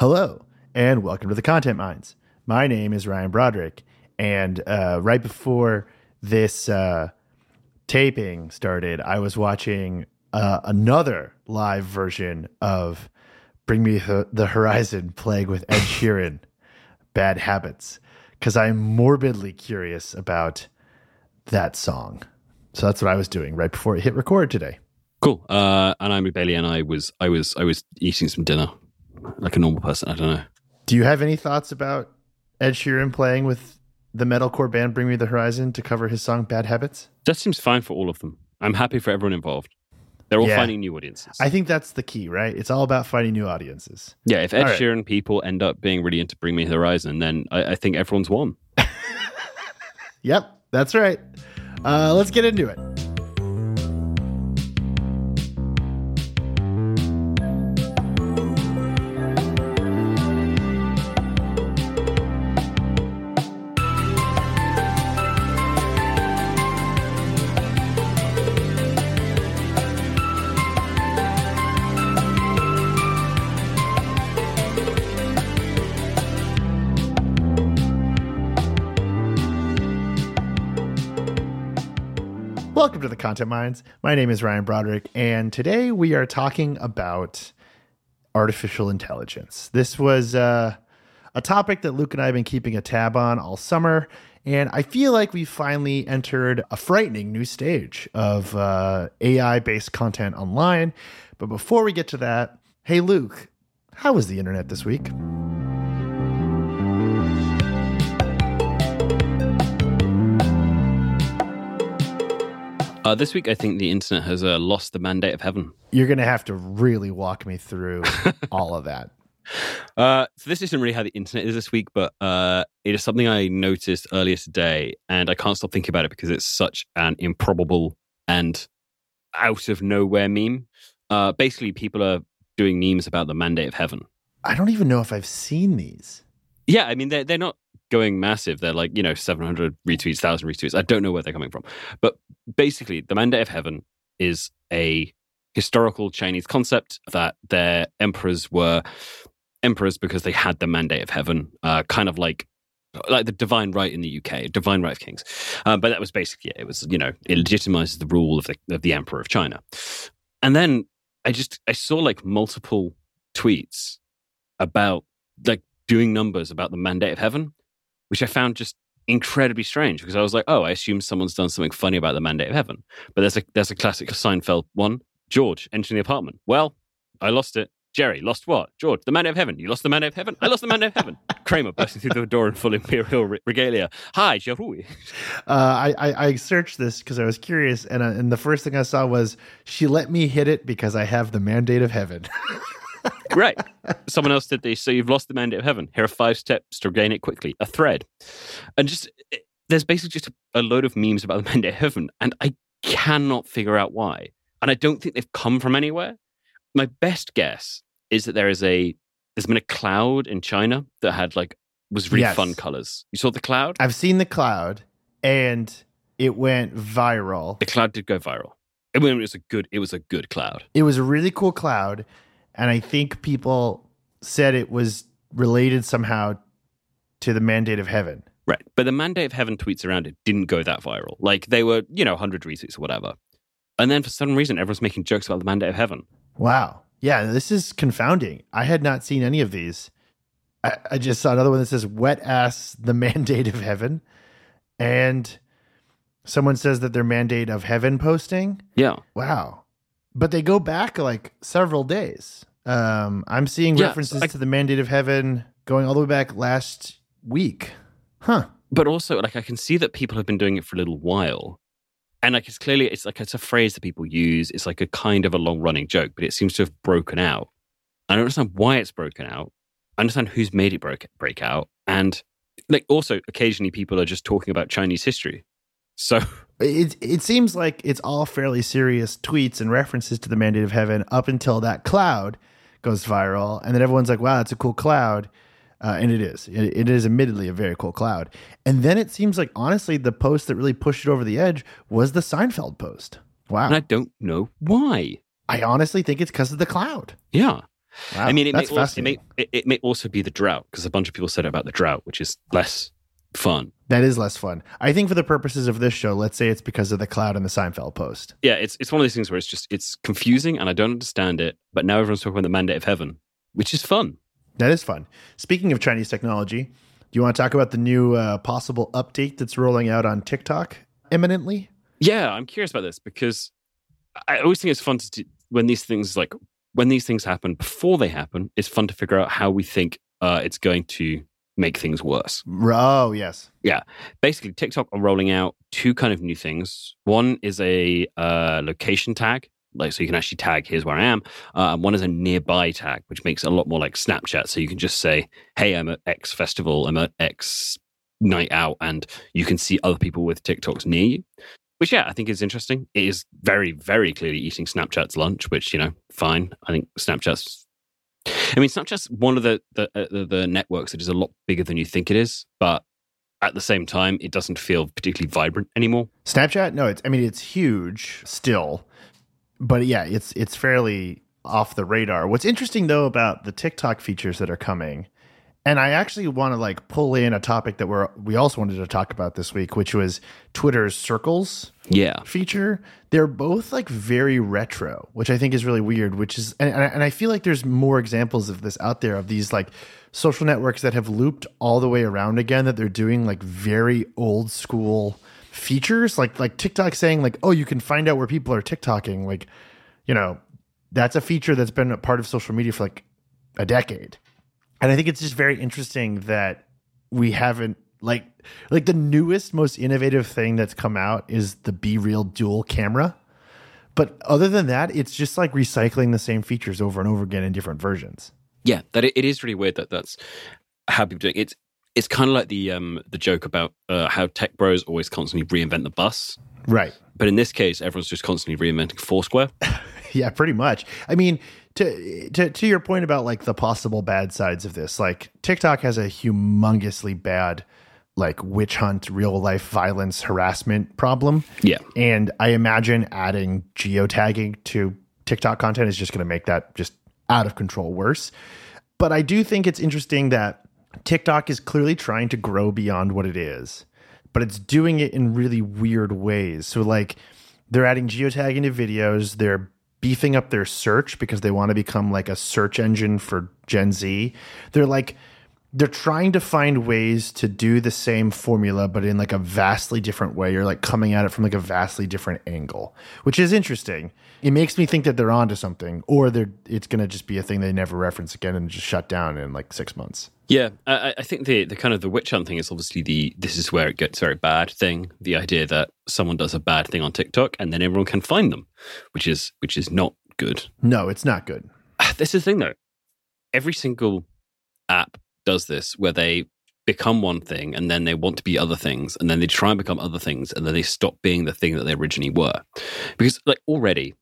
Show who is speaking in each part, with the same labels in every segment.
Speaker 1: Hello, and welcome to the Content Mines. My name is Ryan Broderick, and uh, right before this uh, taping started, I was watching uh, another live version of Bring Me the Horizon playing with Ed Sheeran, Bad Habits, because I'm morbidly curious about that song. So that's what I was doing right before it hit record today.
Speaker 2: Cool. Uh, and I'm Bailey, and I was I was I was eating some dinner like a normal person. I don't know.
Speaker 1: Do you have any thoughts about Ed Sheeran playing with the metalcore band Bring Me the Horizon to cover his song Bad Habits?
Speaker 2: That seems fine for all of them. I'm happy for everyone involved. They're all
Speaker 1: Yeah.
Speaker 2: finding new audiences.
Speaker 1: I think that's the key, right? It's all about finding new audiences.
Speaker 2: yeah, if Ed
Speaker 1: All right.
Speaker 2: Sheeran people end up being really into Bring Me the Horizon, then I, I think everyone's won.
Speaker 1: Yep, that's right. Uh, let's get into it. Content Mines. My name is Ryan Broderick, and today we are talking about artificial intelligence. This was uh, a topic that Luke and I have been keeping a tab on all summer, and I feel like we finally entered a frightening new stage of uh, AI based content online. But before we get to that, hey, Luke, how was the internet this week?
Speaker 2: Uh, this week, I think the internet has uh, lost the mandate of heaven.
Speaker 1: You're going to have to really walk me through all of that.
Speaker 2: Uh, so this isn't really how the internet is this week, but uh, it is something I noticed earlier today, and I can't stop thinking about it because it's such an improbable and out of nowhere meme. Uh, basically, people are doing memes about the mandate of heaven.
Speaker 1: I don't even know if I've seen these.
Speaker 2: Yeah, I mean they're they're not going massive. They're like you know seven hundred retweets, thousand retweets. I don't know where they're coming from, but basically, the mandate of heaven is a historical Chinese concept that their emperors were emperors because they had the mandate of heaven, uh, kind of like like the divine right in the UK, divine right of kings. Um, but that was basically it. It was you know it legitimizes the rule of the of the emperor of China. And then I just I saw like multiple tweets about like doing numbers about the mandate of heaven, which I found just incredibly strange because I was like, oh, I assume someone's done something funny about the mandate of heaven. But there's a there's a classic Seinfeld one. George entering the apartment. Well, I lost it. Jerry lost what? George, the mandate of heaven. You lost the mandate of heaven. I lost the mandate of heaven. Kramer bursting through the door in full imperial regalia. Hi, Jerry.
Speaker 1: Uh, I, I I searched this because I was curious, and uh, and the first thing I saw was she let me hit it because I have the mandate of heaven.
Speaker 2: Great. Someone else did this. So you've lost the mandate of heaven. Here are five steps to regain it quickly. A thread. And just, it- there's basically just a, a load of memes about the mandate of heaven. And I cannot figure out why. And I don't think they've come from anywhere. My best guess is that there is a, there's been a cloud in China that had like, was really
Speaker 1: Yes.
Speaker 2: fun colors. You saw the cloud?
Speaker 1: I've seen the cloud, and it went viral.
Speaker 2: The cloud did go viral. It was a good, it was a good cloud.
Speaker 1: It was a really cool cloud, and I think people said it was related somehow to the mandate of heaven.
Speaker 2: Right. But the Mandate of Heaven tweets around it didn't go that viral. Like they were, you know, 100 retweets or whatever. And then for some reason, everyone's making jokes about the Mandate of Heaven.
Speaker 1: Wow. Yeah, this is confounding. I had not seen any of these. I, I just saw another one that says wet ass the mandate of heaven. And someone says that their mandate of heaven posting.
Speaker 2: Yeah.
Speaker 1: Wow. But they go back like several days. Um, I'm seeing
Speaker 2: Yeah,
Speaker 1: references
Speaker 2: I-
Speaker 1: to the mandate of heaven going all the way back last week. Huh.
Speaker 2: But also, like, I can see that people have been doing it for a little while. And like, it's clearly, it's like, it's a phrase that people use. It's like a kind of a long running joke, but it seems to have broken out. I don't understand why it's broken out. I understand who's made it break, break out. And like, also, occasionally people are just talking about Chinese history. So,
Speaker 1: It it seems like it's all fairly serious tweets and references to the mandate of heaven up until that cloud goes viral, and then everyone's like, "Wow, that's a cool cloud," uh, and it is. It, it is admittedly a very cool cloud. And then it seems like honestly, the post that really pushed it over the edge was the Seinfeld post. Wow,
Speaker 2: and I don't know why.
Speaker 1: I honestly think it's because of the cloud.
Speaker 2: Yeah.
Speaker 1: Wow,
Speaker 2: I mean, it may, also, it, may, it, it may also be the drought because a bunch of people said about the drought, which is less fun.
Speaker 1: That is less fun. I think for the purposes of this show, let's say it's because of the cloud and the Seinfeld post.
Speaker 2: Yeah, it's it's one of these things where it's just it's confusing and I don't understand it. But now everyone's talking about the mandate of heaven, which is fun.
Speaker 1: That is fun. Speaking of Chinese technology, do you want to talk about the new uh, possible update that's rolling out on TikTok imminently?
Speaker 2: Yeah, I'm curious about this because I always think it's fun to do, when these things like when these things happen before they happen. It's fun to figure out how we think uh, it's going to make things worse.
Speaker 1: Oh, yes. Yeah.
Speaker 2: Basically, TikTok are rolling out two kind of new things. One is a uh, location tag, like so you can actually tag here's where I am. Uh, one is a nearby tag, which makes it a lot more like Snapchat. So you can just say, "Hey, I'm at X festival. I'm at X night out," and you can see other people with TikToks near you. Which, yeah, I think is interesting. It is very, very clearly eating Snapchat's lunch, which you know, fine. I think Snapchat's. I mean, it's not just one of the the, uh, the the networks that is a lot bigger than you think it is, but at the same time, it doesn't feel particularly vibrant anymore.
Speaker 1: Snapchat? No, it's I mean it's huge still. But yeah, it's it's fairly off the radar. What's interesting though about the TikTok features that are coming, and I actually want to like pull in a topic that we're we also wanted to talk about this week, which was Twitter's circles
Speaker 2: Yeah,
Speaker 1: feature. They're both like very retro, which I think is really weird. Which is, and, and I- and I feel like there's more examples of this out there of these like social networks that have looped all the way around again. That they're doing like very old school features, like like TikTok saying like, oh, you can find out where people are TikToking. Like, you know, that's a feature that's been a part of social media for like a decade. And I think it's just very interesting that we haven't like like the newest most innovative thing that's come out is the BeReal dual camera. But other than that, it's just like recycling the same features over and over again in different versions.
Speaker 2: yeah. That it, it is really weird that that's how people do it. It's it's kind of like the um the joke about uh, how tech bros always constantly reinvent the bus,
Speaker 1: Right.
Speaker 2: but in this case, everyone's just constantly reinventing Foursquare.
Speaker 1: Yeah, pretty much. I mean, to to to your point about like the possible bad sides of this, like TikTok has a humongously bad like witch hunt, real life violence, harassment problem.
Speaker 2: Yeah,
Speaker 1: And I imagine adding geotagging to TikTok content is just going to make that just out of control worse. But I do think it's interesting that TikTok is clearly trying to grow beyond what it is, but it's doing it in really weird ways. So, like, they're adding geotagging to videos, they're beefing up their search because they want to become like a search engine for Gen Z. They're like, they're trying to find ways to do the same formula but in like a vastly different way you're like coming at it from like a vastly different angle which is interesting it makes me think that they're onto something or they're it's going to just be a thing they never reference again and just shut down in like six months
Speaker 2: yeah. I, I think the the kind of the witch hunt thing is obviously the this is where it gets very bad thing. The idea that someone does a bad thing on TikTok and then everyone can find them, which is which is not good.
Speaker 1: no it's not good
Speaker 2: This is the thing though. Every single app does this where they become one thing and then they want to be other things and then they try and become other things and then they stop being the thing that they originally were. Because like already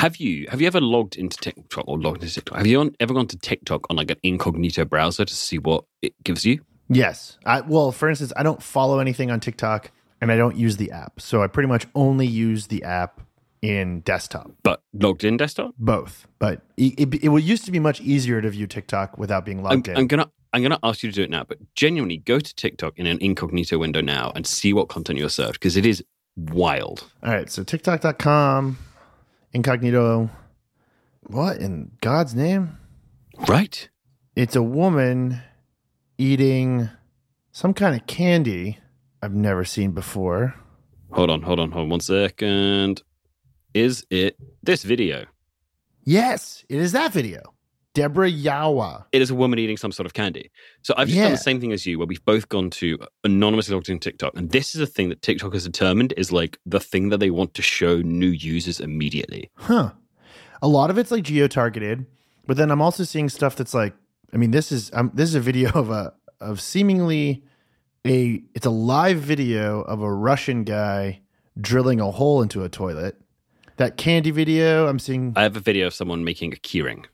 Speaker 2: have you have you ever logged into TikTok or logged into TikTok? Have you on, ever gone to TikTok on like an incognito browser to see what it gives you?
Speaker 1: yes I, well for instance i don't follow anything on tiktok and i don't use the app so i pretty much only use the app in desktop
Speaker 2: But logged in desktop?
Speaker 1: both but it, it, it used to be much easier to view tiktok without being
Speaker 2: I'm,
Speaker 1: logged in
Speaker 2: I'm gonna I'm gonna ask you to do it now, but genuinely go to TikTok in an incognito window now and see what content you're served because it is wild.
Speaker 1: All right, so TikTok.com, incognito. What in God's name?
Speaker 2: Right?
Speaker 1: It's a woman eating some kind of candy I've never seen before.
Speaker 2: Hold on, hold on, hold on one second. Is it this video?
Speaker 1: Yes, it is that video. Deborah Yawa.
Speaker 2: It is a woman eating some sort of candy. So I've just done the same thing as you, where we've both gone to anonymously logged in TikTok, and this is a thing that TikTok has determined is like the thing that they want to show new users immediately.
Speaker 1: Huh. A lot of it's like geo targeted, but then I'm also seeing stuff that's like, I mean, this is um, this is a video of a of seemingly a it's a live video of a Russian guy drilling a hole into a toilet. That candy video I'm seeing.
Speaker 2: I have a video of someone making a keyring.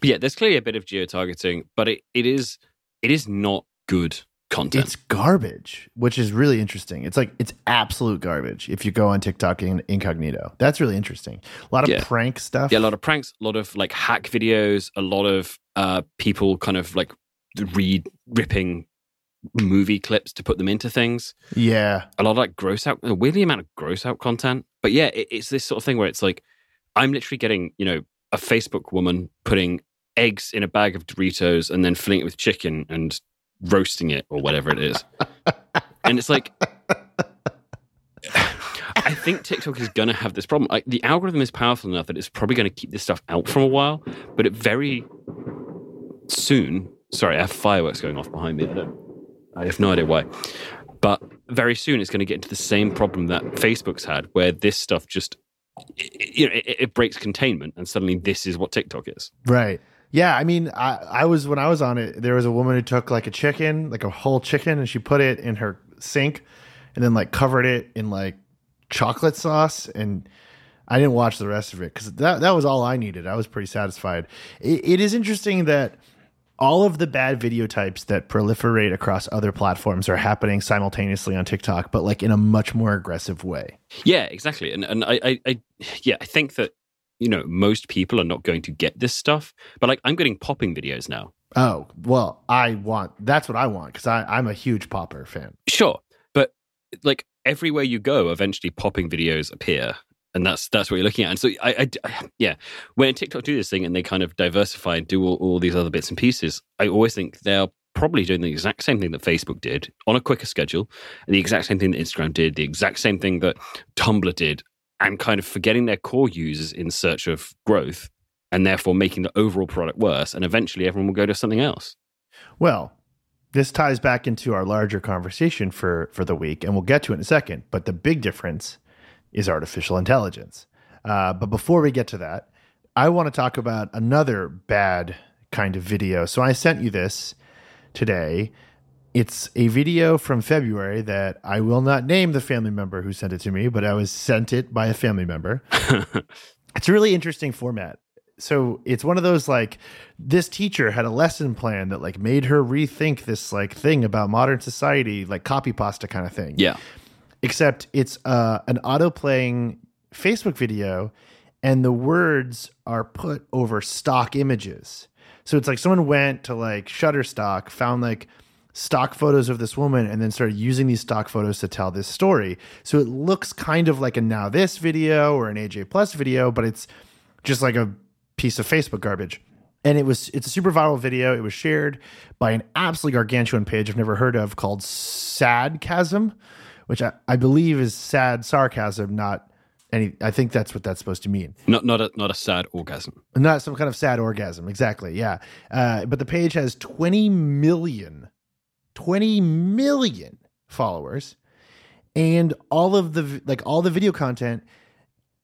Speaker 2: But yeah, there's clearly a bit of geo targeting, but it, it is it is not good content.
Speaker 1: It's garbage, which is really interesting. It's like it's absolute garbage if you go on TikTok in incognito. That's really interesting. A lot of
Speaker 2: Yeah.
Speaker 1: prank stuff.
Speaker 2: yeah, a lot of pranks, a lot of like hack videos, a lot of uh, people kind of like re ripping movie clips to put them into things.
Speaker 1: yeah.
Speaker 2: A lot of like gross out, a weirdly amount of gross out content. But yeah, it, it's this sort of thing where it's like I'm literally getting you know a Facebook woman putting eggs in a bag of Doritos and then filling it with chicken and roasting it or whatever it is. and it's like I think TikTok is going to have this problem. Like the algorithm is powerful enough that it's probably going to keep this stuff out for a while, but it very soon. Sorry, I have fireworks going off behind me. I don't. I have no idea why, but very soon it's going to get into the same problem that Facebook's had, where this stuff just you know it, it breaks containment, and suddenly this is what TikTok is.
Speaker 1: Right. Yeah, I mean, I, I was when I was on it. There was a woman who took like a chicken, like a whole chicken, and she put it in her sink, and then like covered it in like chocolate sauce. And I didn't watch the rest of it because that that was all I needed. I was pretty satisfied. It, it is interesting that all of the bad video types that proliferate across other platforms are happening simultaneously on TikTok, but like in a much more aggressive way.
Speaker 2: Yeah, exactly. And and I, I, I yeah, I think that you know most people are not going to get this stuff, but like I'm getting popping videos now.
Speaker 1: Oh well, I want that's what I want because I'm a huge Popper fan.
Speaker 2: Sure, but like everywhere you go, eventually popping videos appear, and that's that's what you're looking at. And so I, I- yeah, when TikTok do this thing and they kind of diversify and do all, all these other bits and pieces, I always think they're probably doing the exact same thing that Facebook did on a quicker schedule, and the exact same thing that Instagram did, the exact same thing that Tumblr did, and kind of forgetting their core users in search of growth. And therefore, making the overall product worse, and eventually everyone will go to something else.
Speaker 1: Well, this ties back into our larger conversation for for the week, and we'll get to it in a second. But the big difference is artificial intelligence. Uh, but before we get to that, I want to talk about another bad kind of video. So I sent you this today. It's a video from February that I will not name the family member who sent it to me, but I was sent it by a family member. it's a really interesting format. So it's one of those like this teacher had a lesson plan that like made her rethink this like thing about modern society, like copy pasta kind of thing
Speaker 2: yeah,
Speaker 1: except it's uh, an auto playing Facebook video, and the words are put over stock images. So it's like someone went to like Shutterstock, found like stock photos of this woman, and then started using these stock photos to tell this story. So it looks kind of like a now this video or an AJ Plus video, but it's just like a piece of Facebook garbage. And it was it's a super viral video. It was shared by an absolutely gargantuan page I've never heard of called Sadcasm, which I, I believe is sad sarcasm, not any I think that's what that's supposed to mean.
Speaker 2: not not a not a sad orgasm.
Speaker 1: Not some kind of sad orgasm. Exactly. Yeah. Uh, but the page has 20 million, 20 million followers. And all of the like all the video content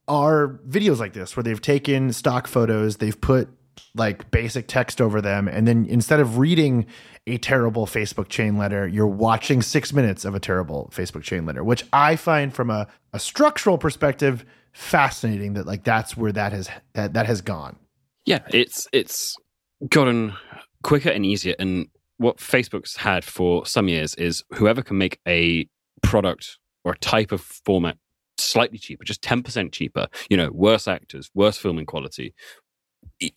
Speaker 1: are videos like this where they've taken stock photos, they've put like basic text over them, and then instead of reading a terrible Facebook chain letter, you're watching six minutes of a terrible Facebook chain letter, which I find from a, a structural perspective fascinating that like that's where that has that, that has gone.
Speaker 2: Yeah, it's it's gotten quicker and easier. And what Facebook's had for some years is whoever can make a product or a type of format slightly cheaper, just ten percent cheaper. You know, worse actors, worse filming quality,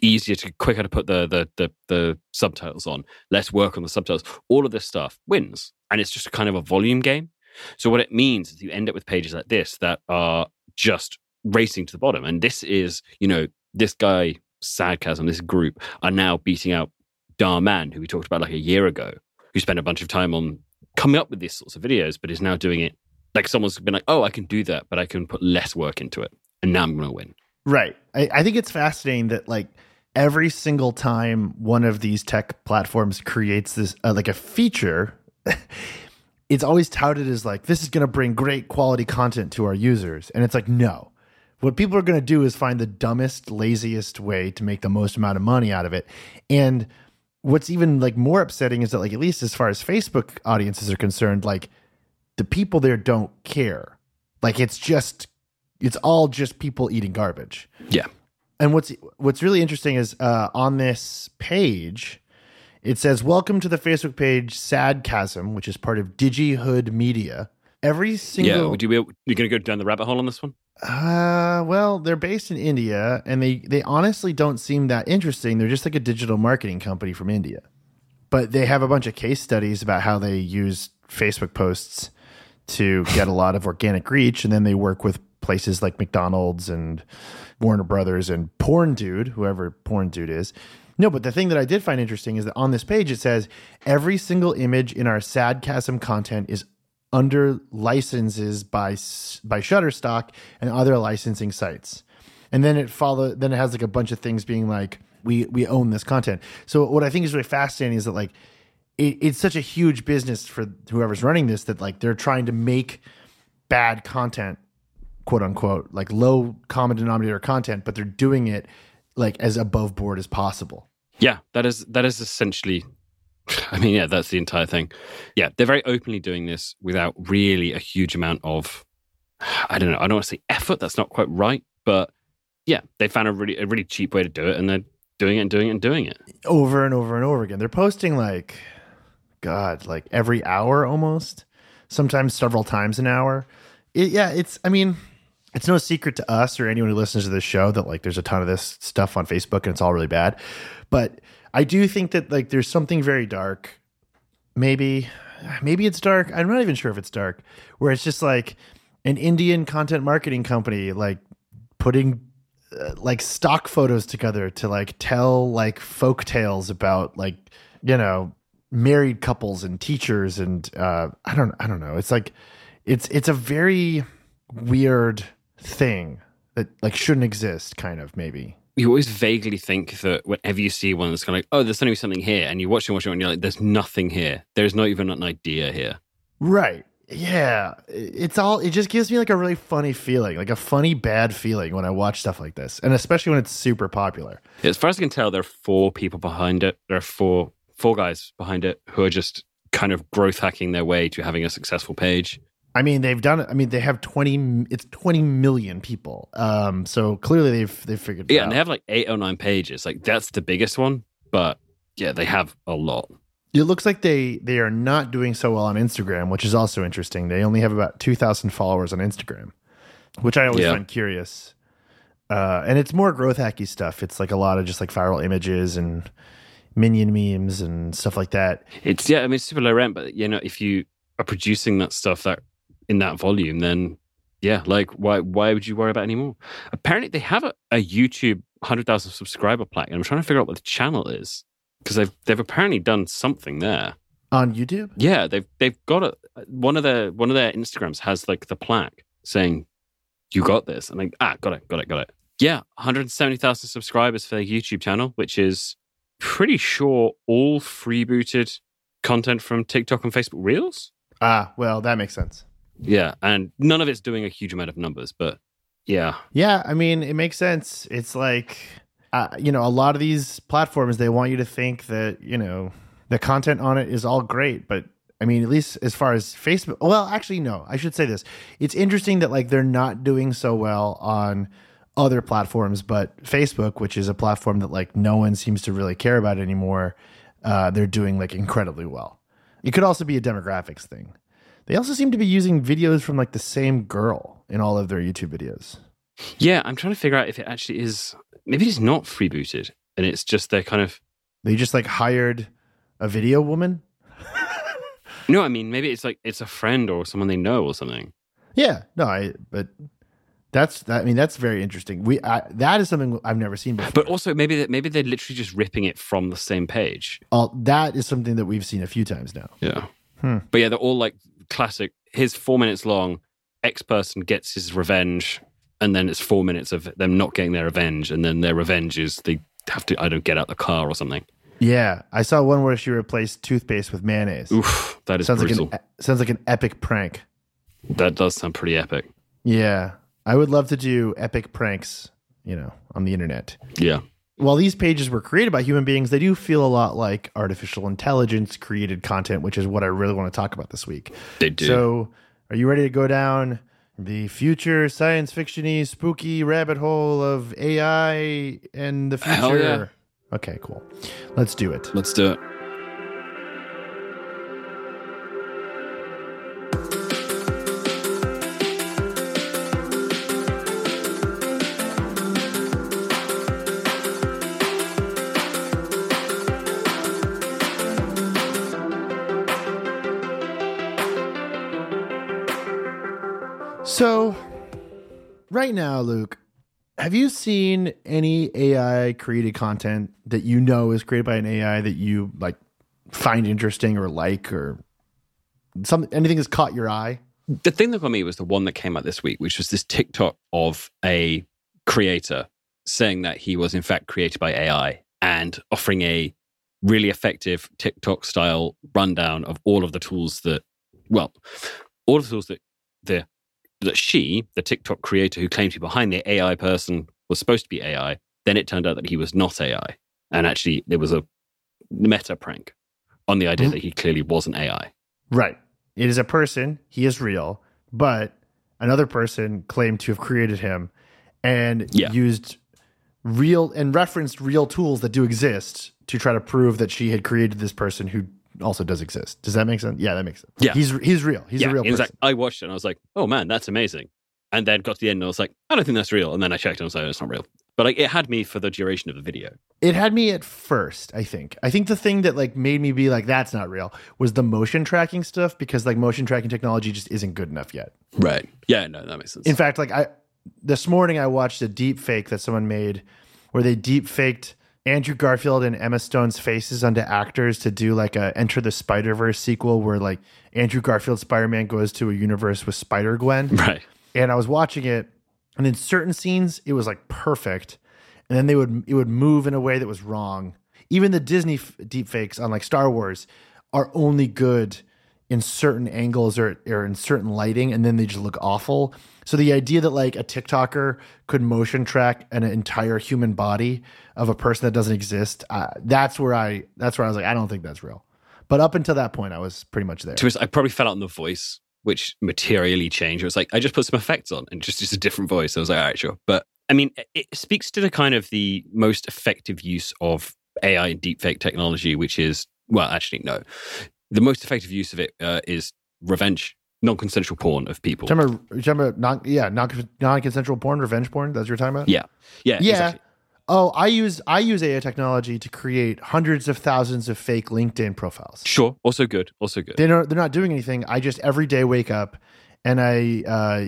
Speaker 2: easier to quicker to put the, the the the subtitles on, less work on the subtitles. All of this stuff wins, and it's just kind of a volume game. So what it means is you end up with pages like this that are just racing to the bottom. And this is, you know, this guy, Sadcasm, this group are now beating out Dhar Mann, who we talked about like a year ago, who spent a bunch of time on coming up with these sorts of videos, but is now doing it like someone's been like, oh, I can do that, but I can put less work into it. And now I'm going to win.
Speaker 1: Right. I, I think it's fascinating that like every single time one of these tech platforms creates this uh, like a feature, it's always touted as like this is going to bring great quality content to our users, and it's like no. What people are going to do is find the dumbest, laziest way to make the most amount of money out of it. And what's even like more upsetting is that like at least as far as Facebook audiences are concerned, like the people there don't care. Like it's just it's all just people eating garbage
Speaker 2: Yeah.
Speaker 1: and what's what's really interesting is uh, on this page, It says, Welcome to the Facebook page Sadcasm, which is part of DigiHood Media. Every
Speaker 2: Yeah,
Speaker 1: single.
Speaker 2: would you be able, you going to go down the rabbit hole on this one?
Speaker 1: Uh, well, they're based in India, and they they honestly don't seem that interesting. They're just like a digital marketing company from India, but they have a bunch of case studies about how they use Facebook posts to get a lot of organic reach, and then they work with places like McDonald's and Warner Brothers and Porn Dude, whoever Porn Dude is. No, but the thing that I did find interesting is that on this page it says every single image in our Sadcasm content is under licenses by by Shutterstock and other licensing sites. And then it follow then it has like a bunch of things being like we we own this content. So what I think is really fascinating is that like it, it's such a huge business for whoever's running this that like they're trying to make bad content quote unquote like low common denominator content but they're doing it like as above board as possible
Speaker 2: Yeah, that is that is essentially. I mean, yeah, that's the entire thing. Yeah, they're very openly doing this without really a huge amount of. I don't know. I don't want to say effort. That's not quite right, but yeah, they found a really a really cheap way to do it, and they're doing it and doing it and doing it.
Speaker 1: over and over and over again. They're posting like, God, like every hour almost, sometimes several times an hour. It, yeah, it's, I mean, it's no secret to us or anyone who listens to this show that like there's a ton of this stuff on Facebook and it's all really bad. But I do think that like there's something very dark. Maybe, maybe it's dark. I'm not even sure if it's dark, where it's just like an Indian content marketing company like putting uh, like stock photos together to like tell like folk tales about like you know married couples and teachers and uh i don't i don't know it's like it's it's a very weird thing that like shouldn't exist kind of maybe
Speaker 2: You always vaguely think that whenever you see one that's kind of like, oh, there's suddenly something here, and you watch it, watch it, and you're like, there's nothing here. There's not even an idea here.
Speaker 1: right yeah it's all it just gives me like a really funny feeling like a funny bad feeling when i watch stuff like this and especially when it's super popular
Speaker 2: As far as I can tell, there are four people behind it. There are four four guys behind it who are just kind of growth hacking their way to having a successful page.
Speaker 1: I mean, they've done it. I mean, they have twenty. It's twenty million people. Um, so clearly they've they've figured. It
Speaker 2: Yeah,
Speaker 1: out.
Speaker 2: and they have like eight or nine pages. Like that's the biggest one, but yeah, they have a lot.
Speaker 1: It looks like they they are not doing so well on Instagram, which is also interesting. They only have about two thousand followers on Instagram, which I always
Speaker 2: Yeah.
Speaker 1: find curious. Uh, and it's more growth hacky stuff. It's like a lot of just like viral images and minion memes and stuff like that.
Speaker 2: It's yeah, I mean it's super low rent, but you know, if you are producing that stuff that in that volume, then yeah, like why why would you worry about anymore? Apparently they have a, a YouTube hundred thousand subscriber plaque, and I'm trying to figure out what the channel is. Because they've they've apparently done something there.
Speaker 1: On YouTube,
Speaker 2: Yeah, they've they've got a one of their one of their Instagrams has like the plaque saying, "You got this," and like ah, got it, got it, got it. Yeah, 170,000 subscribers for their YouTube channel, which is pretty sure all freebooted content from TikTok and Facebook Reels.
Speaker 1: ah, well, that makes sense.
Speaker 2: Yeah, and none of it's doing a huge amount of numbers, but yeah,
Speaker 1: Yeah, I mean, it makes sense. It's like, uh, you know, a lot of these platforms, they want you to think that, you know, the content on it is all great. But I mean, at least as far as Facebook, well, actually, no, I should say this. It's interesting that, like, they're not doing so well on other platforms, but Facebook, which is a platform that, like, no one seems to really care about anymore, uh, they're doing, like, incredibly well. It could also be a demographics thing. They also seem to be using videos from, like, the same girl in all of their YouTube videos.
Speaker 2: yeah. I'm trying to figure out if it actually is. Maybe it's not freebooted, and it's just they're kind of.
Speaker 1: They just like hired a video woman.
Speaker 2: No, I mean maybe it's like it's a friend or someone they know or something.
Speaker 1: Yeah, no, I. But that's that. I mean, that's very interesting. We I, that is something I've never seen before.
Speaker 2: But also maybe that maybe they're literally just ripping it from the same page.
Speaker 1: All, that is something that we've seen a few times now.
Speaker 2: Yeah.
Speaker 1: Hmm.
Speaker 2: But yeah, they're all like classic. Here's four minutes long. X person gets his revenge, and then it's four minutes of them not getting their revenge, and then their revenge is they have to I don't get out the car or something.
Speaker 1: Yeah, I saw one where she replaced toothpaste with mayonnaise.
Speaker 2: Oof, that is
Speaker 1: sounds
Speaker 2: brutal.
Speaker 1: like an sounds like an epic prank.
Speaker 2: that does sound pretty epic.
Speaker 1: Yeah, I would love to do epic pranks. You know, on the internet.
Speaker 2: Yeah.
Speaker 1: While these pages were created by human beings, they do feel a lot like artificial intelligence created content, which is what I really want to talk about this week.
Speaker 2: They do.
Speaker 1: So, are you ready to go down the future science fictiony spooky rabbit hole of AI and the future?
Speaker 2: Hell yeah.
Speaker 1: Okay, cool. Let's do it.
Speaker 2: Let's do it.
Speaker 1: Right now, Luke, have you seen any AI created content that you know is created by an AI that you like find interesting or like or some anything has caught your eye?
Speaker 2: The thing that got me was the one that came out this week, which was this TikTok of a creator saying that he was in fact created by AI and offering a really effective TikTok style rundown of all of the tools that, well, all of the tools that the that she, the TikTok creator who claimed to be behind the AI person, was supposed to be AI. Then it turned out that he was not AI, and actually there was a meta prank on the idea
Speaker 1: Mhm.
Speaker 2: that he clearly wasn't AI.
Speaker 1: Right. It is a person, he is real, but another person claimed to have created him and
Speaker 2: Yeah.
Speaker 1: used real and referenced real tools that do exist to try to prove that she had created this person who also does exist. Does that make sense? Yeah, that makes sense.
Speaker 2: Yeah.
Speaker 1: He's he's real. He's
Speaker 2: yeah,
Speaker 1: a real person.
Speaker 2: like I watched it and I was like, oh man, that's amazing. And then got to the end and I was like, I don't think that's real. And then I checked and I was like, it's not real. But like it had me for the duration of the video.
Speaker 1: it had me at first i think i think the thing that like made me be like that's not real was the motion tracking stuff because like motion tracking technology just isn't good enough yet
Speaker 2: Right. Yeah, no, that makes sense.
Speaker 1: in fact like i this morning i watched a deep fake that someone made where they deep faked andrew garfield and emma stone's faces onto actors to do like a enter the spider-verse sequel where like andrew garfield spider-man goes to a universe with spider-gwen
Speaker 2: right.
Speaker 1: and I was watching it, and in certain scenes it was like perfect, and then they would it would move in a way that was wrong. Even the Disney f- deep fakes on like Star Wars are only good in certain angles or or in certain lighting, and then they just look awful. So the idea that like a TikToker could motion track an entire human body of a person that doesn't exist, uh, that's where I that's where I was like, I don't think that's real. But up until that point, I was pretty much there.
Speaker 2: To I probably fell out in the voice, which materially changed. It was like I just put some effects on and just just a different voice. I was like, all right, sure. But I mean, it speaks to the kind of the most effective use of AI and deepfake technology, which is well, actually, no, the most effective use of it uh, is revenge, non-consensual porn of people.
Speaker 1: Talking about, talking about non, yeah, non non consensual porn, revenge porn. That's what you're talking about.
Speaker 2: Yeah, yeah,
Speaker 1: yeah.
Speaker 2: exactly.
Speaker 1: Oh, I use I use AI technology to create hundreds of thousands of fake LinkedIn profiles.
Speaker 2: Sure, also good, also good.
Speaker 1: They don't they're not doing anything. I just every day wake up and I uh,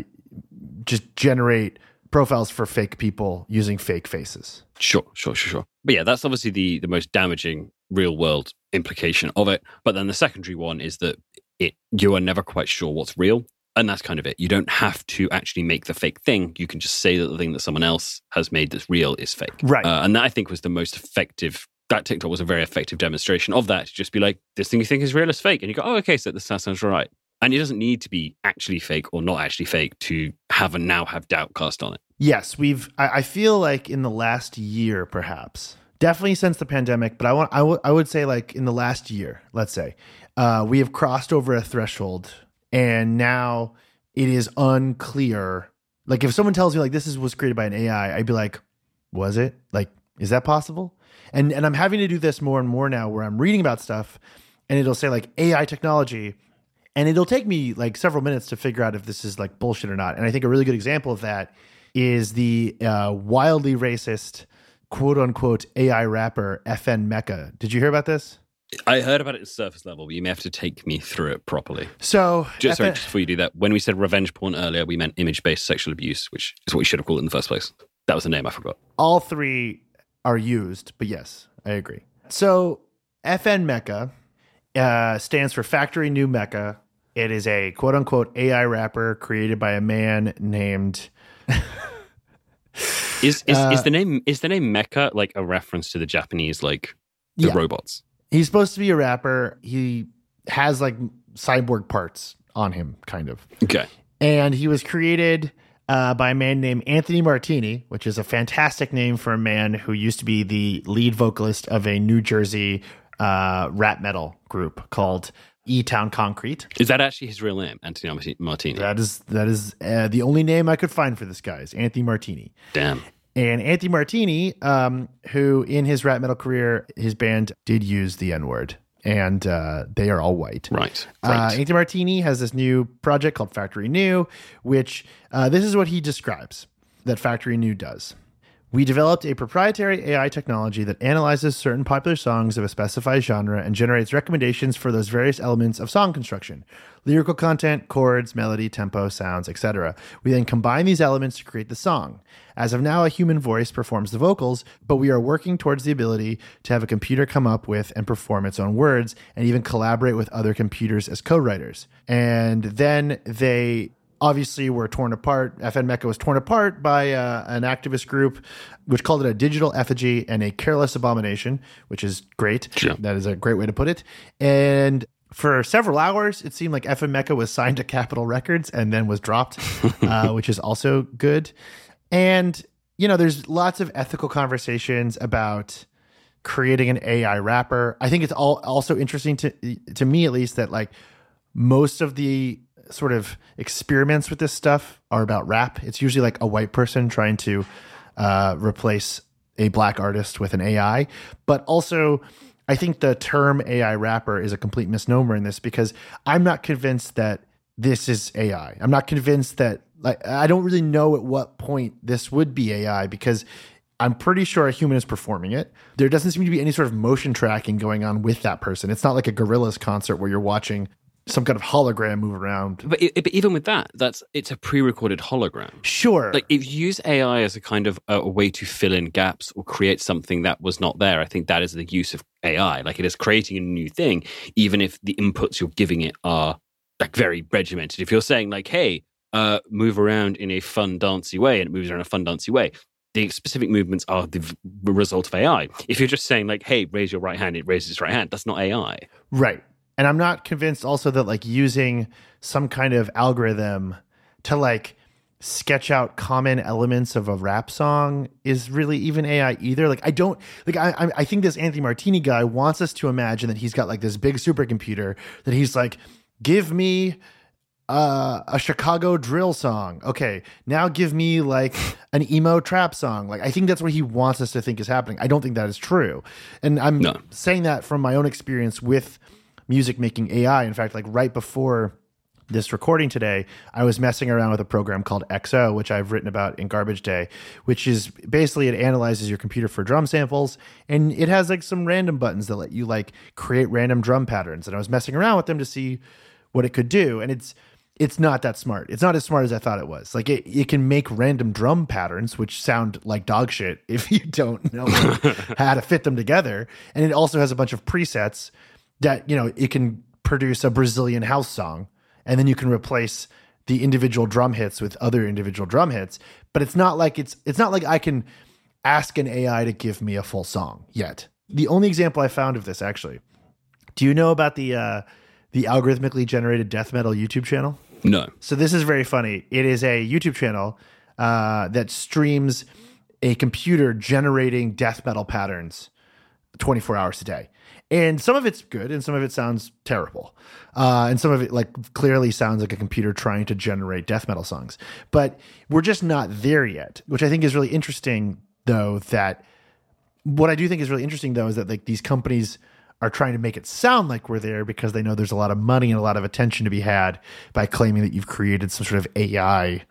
Speaker 1: just generate profiles for fake people using fake faces.
Speaker 2: Sure, sure, sure, sure. But yeah, that's obviously the the most damaging real world implication of it. But then the secondary one is that it you are never quite sure what's real. And that's kind of it. You don't have to actually make the fake thing. You can just say that the thing that someone else has made that's real is fake.
Speaker 1: Right.
Speaker 2: Uh, and that I think was the most effective. That TikTok was a very effective demonstration of that. To just be like, this thing you think is real is fake. And you go, oh, okay, so this sounds right. And it doesn't need to be actually fake or not actually fake to have and now have doubt cast on it.
Speaker 1: Yes, we've. I, I feel like in the last year, perhaps, definitely since the pandemic, but I want. I would. Would say like in the last year, let's say, uh, we have crossed over a threshold, and now it is unclear. Like if someone tells me like this is was created by an AI, I'd be like, was it? Like, is that possible? And and I'm having to do this more and more now, where I'm reading about stuff, and it'll say like AI technology, and it'll take me like several minutes to figure out if this is like bullshit or not. And I think a really good example of that is the uh, wildly racist quote unquote AI rapper FN Meka. Did you hear about this?
Speaker 2: I heard about it at surface level, but you may have to take me through it properly.
Speaker 1: So,
Speaker 2: Just, sorry, just before you do that, when we said revenge porn earlier, we meant image based sexual abuse, which is what we should have called it in the first place. That was the name I forgot.
Speaker 1: all three are used, but yes, I agree. So, FN Meka uh, stands for Factory New Meka. It is a quote unquote AI rapper created by a man named
Speaker 2: Is is,
Speaker 1: Uh,
Speaker 2: is the name is the name Mecha like a reference to the Japanese like the
Speaker 1: Yeah.
Speaker 2: robots?
Speaker 1: He's supposed to be a rapper. He has like cyborg parts on him, kind of.
Speaker 2: Okay.
Speaker 1: And he was created uh, by a man named Anthony Martini, which is a fantastic name for a man who used to be the lead vocalist of a New Jersey uh, rap metal group called E Town Concrete.
Speaker 2: Is that actually his real name, Anthony Martini?
Speaker 1: That is that is uh, the only name I could find for this guy is Anthony Martini.
Speaker 2: Damn.
Speaker 1: And Anthony Martini, um, who in his rap metal career, his band did use the N word, and uh, they are all white.
Speaker 2: Right.
Speaker 1: Uh, Anthony Martini has this new project called Factory New, which uh, this is what he describes that Factory New does. We developed a proprietary AI technology that analyzes certain popular songs of a specified genre and generates recommendations for those various elements of song construction lyrical content, chords, melody, tempo, sounds, etc. We then combine these elements to create the song. As of now, a human voice performs the vocals, but we are working towards the ability to have a computer come up with and perform its own words and even collaborate with other computers as co writers. And then they obviously were torn apart. FN Meka was torn apart by uh, an activist group, which called it a digital effigy and a careless abomination, which is great.
Speaker 2: Sure.
Speaker 1: That is a great way to put it. And for several hours, it seemed like FN Meka was signed to Capitol Records and then was dropped, uh, which is also good. And, you know, there's lots of ethical conversations about creating an AI rapper. I think it's all also interesting to to me at least that like most of the sort of experiments with this stuff are about rap. It's usually like a white person trying to uh, replace a black artist with an AI, but also I think the term AI rapper is a complete misnomer in this because I'm not convinced that this is AI. I'm not convinced that like I don't really know at what point this would be AI because I'm pretty sure a human is performing it. There doesn't seem to be any sort of motion tracking going on with that person. It's not like a Gorillaz concert where you're watching some kind of hologram move around.
Speaker 2: But, it, but even with that, that's it's a pre-recorded hologram.
Speaker 1: Sure.
Speaker 2: Like if you use AI as a kind of a, a way to fill in gaps or create something that was not there, I think that is the use of AI. Like it is creating a new thing, even if the inputs you're giving it are like very regimented. If you're saying like, "Hey, uh, move around in a fun, dancey way," and it moves around in a fun, dancey way, the specific movements are the v- result of AI. If you're just saying like, "Hey, raise your right hand," it raises its right hand. That's not AI.
Speaker 1: Right. And I'm not convinced also that like using some kind of algorithm to like sketch out common elements of a rap song is really even AI either. Like I don't like I I- I think this Anthony Martini guy wants us to imagine that he's got like this big supercomputer that he's like, give me uh, a Chicago drill song. Okay, now give me like an emo trap song. Like I think that's what he wants us to think is happening. I don't think that is true, and I'm
Speaker 2: No.
Speaker 1: saying that from my own experience with music making AI. In fact, like right before this recording today, I was messing around with a program called XO, which I've written about in Garbage Day, which is basically it analyzes your computer for drum samples and it has like some random buttons that let you like create random drum patterns. And I was messing around with them to see what it could do. And it's it's not that smart. It's not as smart as I thought it was. Like it, it can make random drum patterns, which sound like dog shit if you don't know how to fit them together. And it also has a bunch of presets that, you know, it can produce a Brazilian house song and then you can replace the individual drum hits with other individual drum hits. But it's not like it's it's not like I can ask an AI to give me a full song yet. The only example I found of this actually. Do you know about the uh the algorithmically generated death metal YouTube channel?
Speaker 2: No.
Speaker 1: So this is very funny. It is a YouTube channel uh, that streams a computer generating death metal patterns 24 hours a day. And some of it's good and some of it sounds terrible. Uh, and some of it like clearly sounds like a computer trying to generate death metal songs. But we're just not there yet, which I think is really interesting though that what I do think is really interesting though is that like these companies are trying to make it sound like we're there because they know there's a lot of money and a lot of attention to be had by claiming that you've created some sort of AI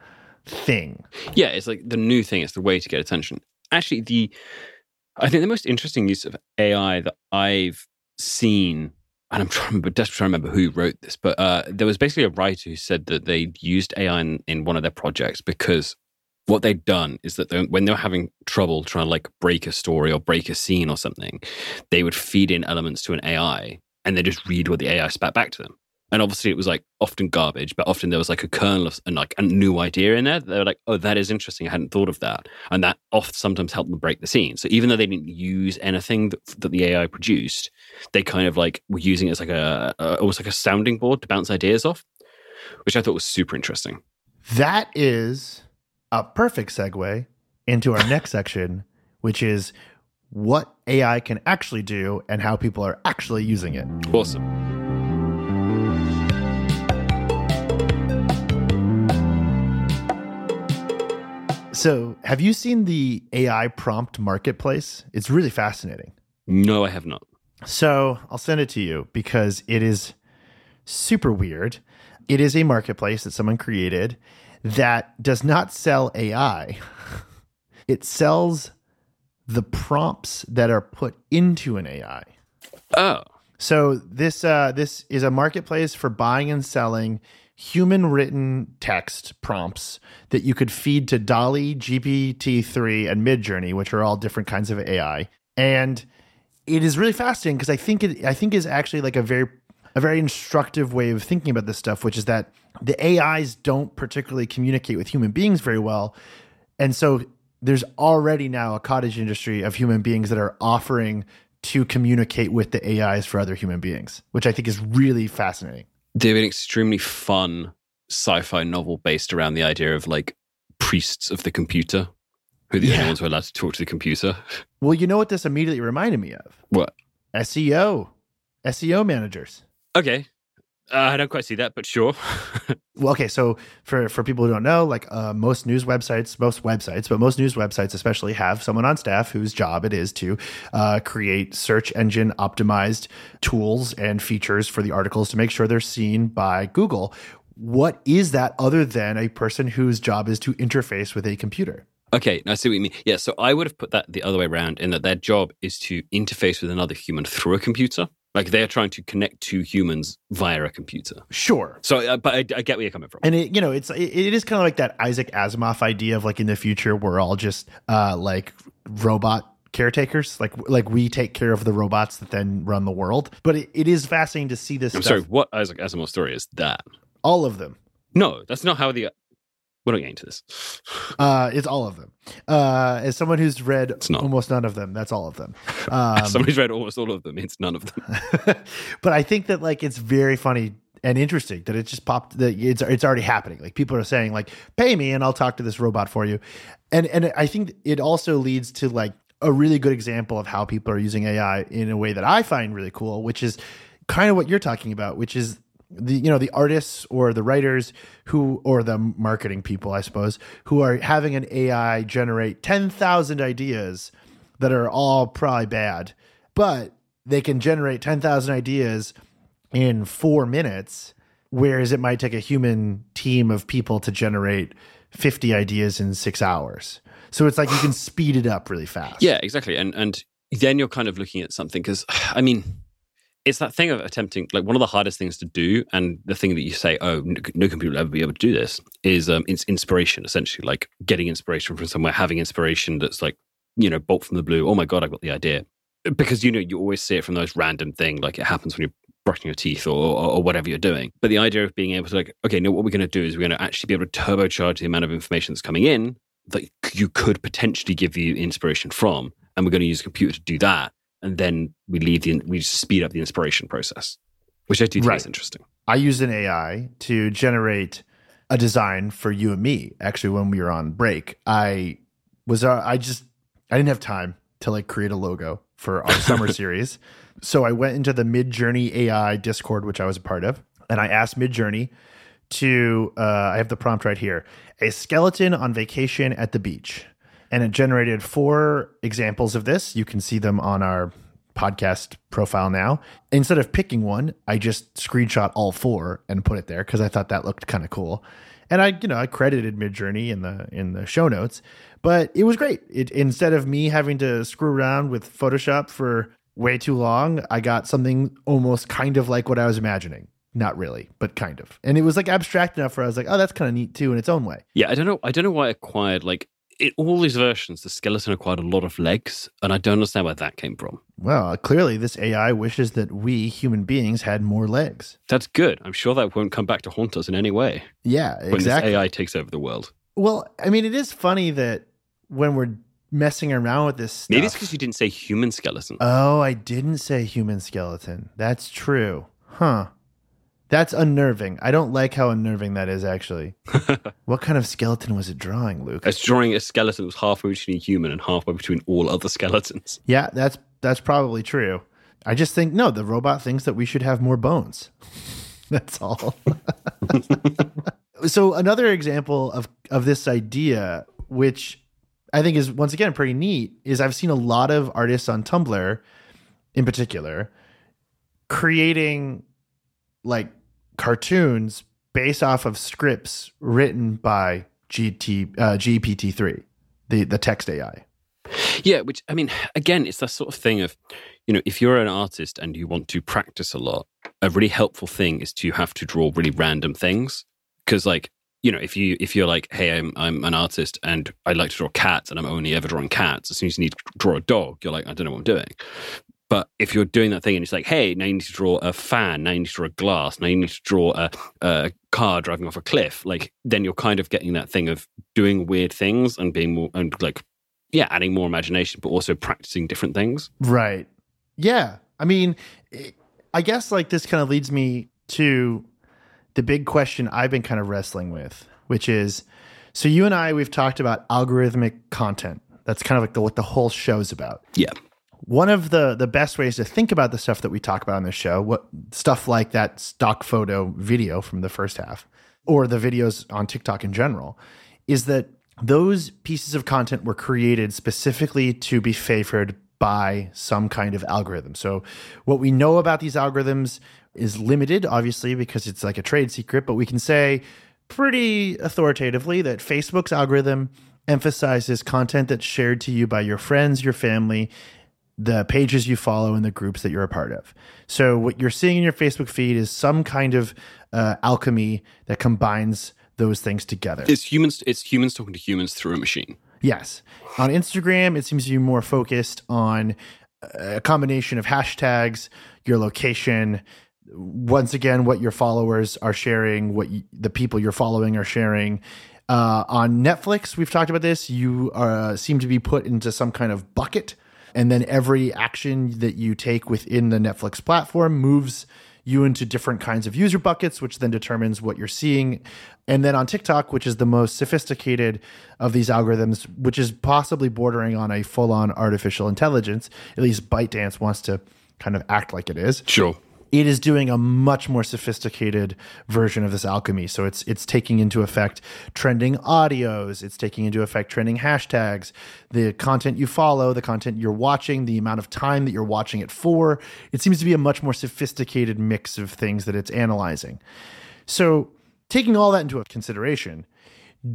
Speaker 1: thing.
Speaker 2: Yeah, it's like the new thing. It's the way to get attention. Actually, the I think the most interesting use of AI that I've seen, and I'm trying, but desperately trying to remember who wrote this, but uh, there was basically a writer who said that they used AI in, in one of their projects because what they'd done is that they, when they were having trouble trying to like break a story or break a scene or something, they would feed in elements to an AI and they just read what the AI spat back to them. And obviously, it was like often garbage, but often there was like a kernel of and like a new idea in there. They were like, "Oh, that is interesting. I hadn't thought of that," and that often sometimes helped them break the scene. So even though they didn't use anything that, that the AI produced, they kind of like were using it as like a, a almost like a sounding board to bounce ideas off, which I thought was super interesting.
Speaker 1: That is a perfect segue into our next section, which is what AI can actually do and how people are actually using it.
Speaker 2: Awesome.
Speaker 1: So, have you seen the AI prompt marketplace? It's really fascinating.
Speaker 2: No, I have not.
Speaker 1: So I'll send it to you because it is super weird. It is a marketplace that someone created that does not sell AI. It sells the prompts that are put into an AI.
Speaker 2: Oh,
Speaker 1: So this uh, this is a marketplace for buying and selling human written text prompts that you could feed to DALL-E, GPT-3, and Midjourney, which are all different kinds of AI. And it is really fascinating because I think it I think is actually like a very a very instructive way of thinking about this stuff, which is that the AIs don't particularly communicate with human beings very well. And so there's already now a cottage industry of human beings that are offering to communicate with the AIs for other human beings, which I think is really fascinating.
Speaker 2: Have an extremely fun sci-fi novel based around the idea of like priests of the computer, who are the
Speaker 1: Yeah.
Speaker 2: only ones who are allowed to talk to the computer.
Speaker 1: Well, you know what this immediately reminded me of?
Speaker 2: What?
Speaker 1: SEO, SEO managers.
Speaker 2: Okay, uh, I don't quite see that, but sure.
Speaker 1: Well, okay, so for for people who don't know, like uh, most news websites, most websites, but most news websites especially have someone on staff whose job it is to uh, create search engine optimized tools and features for the articles to make sure they're seen by Google. What is that other than a person whose job is to interface with a computer?
Speaker 2: Okay, I see what you mean. Yeah, so I would have put that the other way around in that their job is to interface with another human through a computer. Like they're trying to connect to humans via a computer.
Speaker 1: Sure,
Speaker 2: So, uh, but I, I get where you're coming from.
Speaker 1: and it you know it's it, it is kind of like that Isaac Asimov idea of like in the future we're all just uh like robot caretakers like like we take care of the robots that then run the world but it, it is fascinating to see this
Speaker 2: I'm
Speaker 1: stuff
Speaker 2: sorry, what Isaac Asimov story is that?
Speaker 1: all of them
Speaker 2: No, that's not how the. We're not getting to this.
Speaker 1: uh it's all of them uh as someone who's read
Speaker 2: not.
Speaker 1: almost none of them that's all of them um
Speaker 2: Somebody's read almost all of them. It's none of them.
Speaker 1: but I think that like it's very funny and interesting that it just popped that it's it's already happening. Like people are saying like pay me and I'll talk to this robot for you. And and I think it also leads to like a really good example of how people are using AI in a way that I find really cool, which is kind of what you're talking about, which is the you know the artists or the writers who or the marketing people I suppose who are having an AI generate 10,000 ideas that are all probably bad, but they can generate 10,000 ideas in 4 minutes whereas it might take a human team of people to generate 50 ideas in 6 hours. So it's like you can speed it up really fast.
Speaker 2: Yeah, exactly. And and then you're kind of looking at something because I mean, it's that thing of attempting like one of the hardest things to do, and the thing that you say, oh, no, computer will ever be able to do this, is um, it's inspiration essentially, like getting inspiration from somewhere, having inspiration that's like you know bolt from the blue. Oh my god, I got the idea because you know you always see it from those random thing like it happens when you're brushing your teeth or, or, or whatever you're doing. But the idea of being able to like, okay, no, what we're going to do is we're going to actually be able to turbocharge the amount of information that's coming in that you could potentially give you inspiration from, and we're going to use a computer to do that, and then we leave the we speed up the inspiration process, which I do think
Speaker 1: Right.
Speaker 2: is interesting.
Speaker 1: I used an AI to generate a design for you and me. Actually, when we were on break, I was uh, I just I didn't have time to like create a logo for our summer series, so I went into the Midjourney AI Discord, which I was a part of, and I asked Midjourney to uh, I have the prompt right here: a skeleton on vacation at the beach, and it generated four examples of this. You can see them on our podcast profile now. Instead of picking one, I just screenshot all four and put it there because I thought that looked kind of cool. And I, you know, I credited Midjourney in the in the show notes, but it was great. It instead of me having to screw around with Photoshop for way too long, I got something almost kind of like what I was imagining. Not really, but kind of. And it was like abstract enough where I was like, oh, that's kind of neat too in its own way.
Speaker 2: Yeah, I don't know. I don't know why I acquired like in all these versions, the skeleton acquired a lot of legs, and I don't understand where that came from.
Speaker 1: Well, clearly this AI wishes that we human beings had more legs.
Speaker 2: That's good. I'm sure that won't come back to haunt us in any way
Speaker 1: Yeah,
Speaker 2: when
Speaker 1: exactly.
Speaker 2: this AI takes over the world.
Speaker 1: Well, I mean, it is funny that when we're messing around with this stuff.
Speaker 2: Maybe it's because you didn't say human skeleton.
Speaker 1: Oh, I didn't say human skeleton. That's true. Huh. That's unnerving. I don't like how unnerving that is, actually. what kind of skeleton was it drawing, Luke?
Speaker 2: It's drawing a skeleton that was halfway between a human and halfway between all other skeletons.
Speaker 1: Yeah, that's that's probably true. I just think no, the robot thinks that we should have more bones. that's all. so another example of of this idea, which I think is once again pretty neat, is I've seen a lot of artists on Tumblr, in particular, creating like cartoons based off of scripts written by GT uh, GPT three. the the text AI.
Speaker 2: Yeah, which I mean, again, it's that sort of thing of, you know, if you're an artist and you want to practice a lot, a really helpful thing is to have to draw really random things. Because, like, you know, if you if you're like, hey, I'm I'm an artist and I like to draw cats and I'm only ever drawing cats, as soon as you need to draw a dog, you're like, I don't know what I'm doing. But if you're doing that thing and it's like, hey, now you need to draw a fan, now you need to draw a glass, now you need to draw a, a car driving off a cliff, like then you're kind of getting that thing of doing weird things and being more and like yeah, adding more imagination, but also practicing different things.
Speaker 1: Right. Yeah. I mean, I guess like this kind of leads me to the big question I've been kind of wrestling with, which is so you and I, we've talked about algorithmic content. That's kind of like the, what the whole show's about.
Speaker 2: Yeah.
Speaker 1: One of the the best ways to think about the stuff that we talk about on this show, what stuff like that stock photo video from the first half, or the videos on TikTok in general, is that those pieces of content were created specifically to be favored by some kind of algorithm. So, what we know about these algorithms is limited, obviously, because it's like a trade secret, but we can say pretty authoritatively that Facebook's algorithm emphasizes content that's shared to you by your friends, your family, the pages you follow, and the groups that you're a part of. So, what you're seeing in your Facebook feed is some kind of uh, alchemy that combines those things together.
Speaker 2: It's humans. It's humans talking to humans through a machine.
Speaker 1: Yes. On Instagram, it seems to be more focused on a combination of hashtags, your location, once again, what your followers are sharing, what you, the people you're following are sharing. Uh, on Netflix, we've talked about this. You uh, seem to be put into some kind of bucket, and then every action that you take within the Netflix platform moves you into different kinds of user buckets, which then determines what you're seeing. And then on TikTok, which is the most sophisticated of these algorithms, which is possibly bordering on a full on artificial intelligence, at least ByteDance wants to kind of act like it is.
Speaker 2: Sure
Speaker 1: it is doing a much more sophisticated version of this alchemy. So it's it's taking into effect trending audios, it's taking into effect trending hashtags, the content you follow, the content you're watching, the amount of time that you're watching it for. It seems to be a much more sophisticated mix of things that it's analyzing. So taking all that into consideration,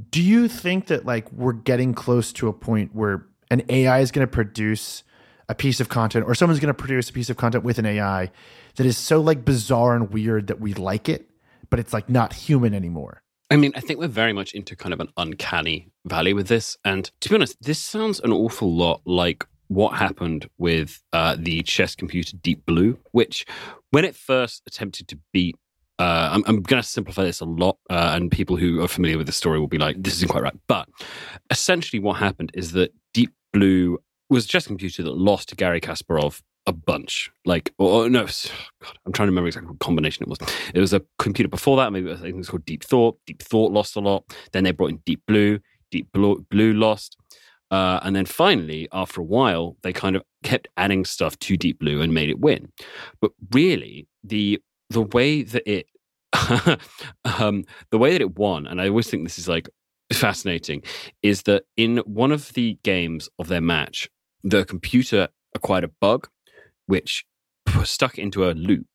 Speaker 1: do you think that like we're getting close to a point where an AI is going to produce a piece of content or someone's going to produce a piece of content with an AI that is so like bizarre and weird that we like it, but it's like not human anymore.
Speaker 2: I mean, I think we're very much into kind of an uncanny valley with this. And to be honest, this sounds an awful lot like what happened with uh, the chess computer Deep Blue, which when it first attempted to beat uh, I'm, I'm going to simplify this a lot, uh, and people who are familiar with the story will be like, "This isn't quite right." But essentially, what happened is that Deep Blue was a chess computer that lost to Garry Kasparov a bunch. Like, or no, God, I'm trying to remember exactly what combination it was. It was a computer before that. Maybe I think it was called Deep Thought. Deep Thought lost a lot. Then they brought in Deep Blue. Deep Blue, Blue lost. Uh, and then finally, after a while, they kind of kept adding stuff to Deep Blue and made it win. But really, the the way that it um, the way that it won, and I always think this is like fascinating, is that in one of the games of their match, the computer acquired a bug which stuck into a loop.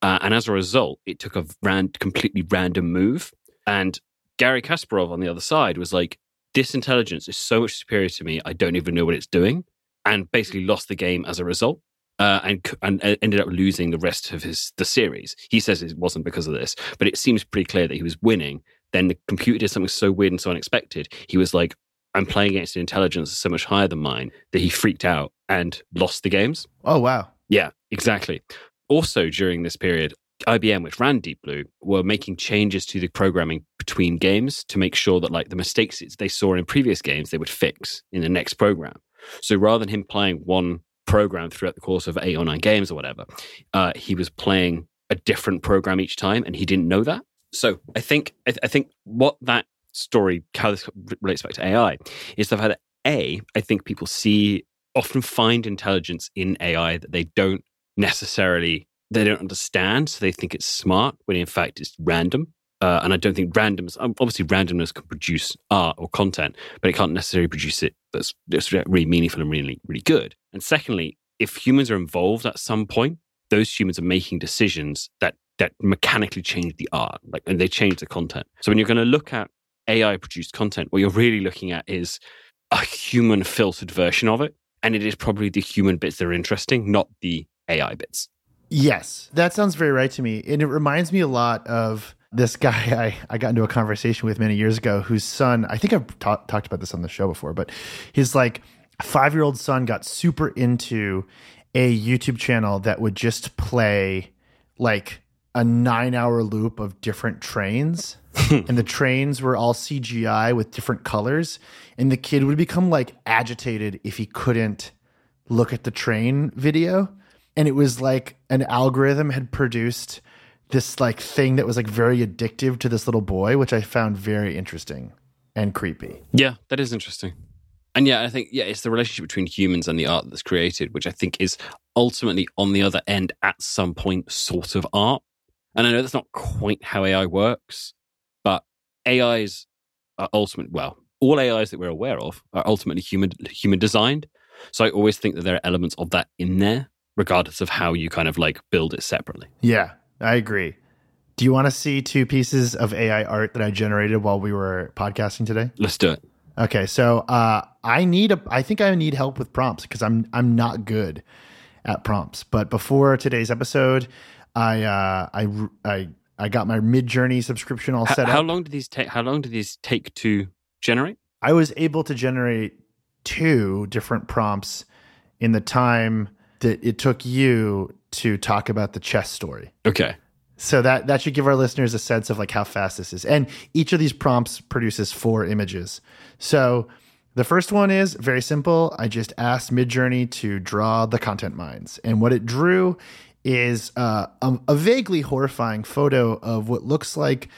Speaker 2: Uh, and as a result, it took a ran- completely random move. And Garry Kasparov on the other side was like, This intelligence is so much superior to me, I don't even know what it's doing. And basically lost the game as a result. Uh, and and ended up losing the rest of his the series. He says it wasn't because of this, but it seems pretty clear that he was winning. Then the computer did something so weird and so unexpected. He was like, "I'm playing against an intelligence so much higher than mine that he freaked out and lost the games."
Speaker 1: Oh wow!
Speaker 2: Yeah, exactly. Also, during this period, IBM, which ran Deep Blue, were making changes to the programming between games to make sure that like the mistakes they saw in previous games they would fix in the next program. So rather than him playing one program throughout the course of eight or nine games or whatever, uh, he was playing a different program each time, and he didn't know that. So I think I, th- I think what that story how this relates back to AI is the fact that a I think people see often find intelligence in AI that they don't necessarily they don't understand, so they think it's smart when in fact it's random. Uh, and I don't think randomness, obviously, randomness can produce art or content, but it can't necessarily produce it that's, that's really meaningful and really, really good. And secondly, if humans are involved at some point, those humans are making decisions that that mechanically change the art, like and they change the content. So when you're going to look at AI produced content, what you're really looking at is a human filtered version of it. And it is probably the human bits that are interesting, not the AI bits.
Speaker 1: Yes, that sounds very right to me. And it reminds me a lot of this guy I, I got into a conversation with many years ago whose son, I think I've ta- talked about this on the show before, but his like five year old son got super into a YouTube channel that would just play like a nine hour loop of different trains. and the trains were all CGI with different colors. And the kid would become like agitated if he couldn't look at the train video. And it was like an algorithm had produced this like thing that was like very addictive to this little boy, which I found very interesting and creepy.
Speaker 2: Yeah, that is interesting. And yeah, I think yeah, it's the relationship between humans and the art that's created, which I think is ultimately on the other end at some point sort of art. And I know that's not quite how AI works, but AIs are ultimate. Well, all AIs that we're aware of are ultimately human human designed. So I always think that there are elements of that in there, regardless of how you kind of like build it separately.
Speaker 1: Yeah, I agree. Do you want to see two pieces of AI art that I generated while we were podcasting today?
Speaker 2: Let's do it.
Speaker 1: Okay, so uh, I need a. I think I need help with prompts because I'm I'm not good at prompts. But before today's episode, I uh, I I I got my Midjourney subscription all set up.
Speaker 2: how long do these take? How long do these take to generate?
Speaker 1: I was able to generate two different prompts in the time that it took you to talk about the chess story.
Speaker 2: Okay.
Speaker 1: So that that should give our listeners a sense of like how fast this is. And each of these prompts produces four images. So the first one is very simple. I just asked Midjourney to draw the content mines, and what it drew is uh, a, a vaguely horrifying photo of what looks like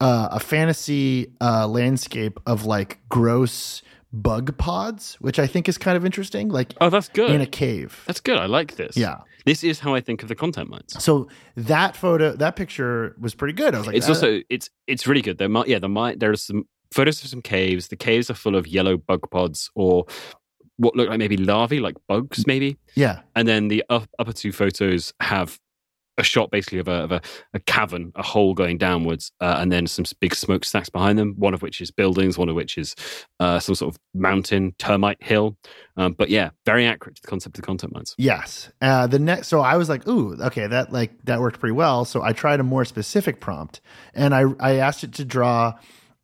Speaker 1: uh, a fantasy uh, landscape of like gross bug pods, which I think is kind of interesting, like
Speaker 2: Oh, that's good.
Speaker 1: in a cave.
Speaker 2: that's good. I like this.
Speaker 1: Yeah.
Speaker 2: This is how I think of the content mines.
Speaker 1: So that photo, that picture was pretty good. I was like,
Speaker 2: it's
Speaker 1: "Ah,
Speaker 2: also it's it's really good. There might yeah, there might there are some photos of some caves. The caves are full of yellow bug pods or what look like maybe larvae, like bugs, maybe.
Speaker 1: yeah,
Speaker 2: And then the up, upper two photos have a shot basically of a, of a, a cavern, a hole going downwards, uh, and then some big smokestacks behind them. One of which is buildings, one of which is uh, some sort of mountain termite hill. Um, but yeah, very accurate to the concept of the content mines.
Speaker 1: Yes. Uh, the next, so I was like, ooh, okay, that like that worked pretty well. So I tried a more specific prompt, and I I asked it to draw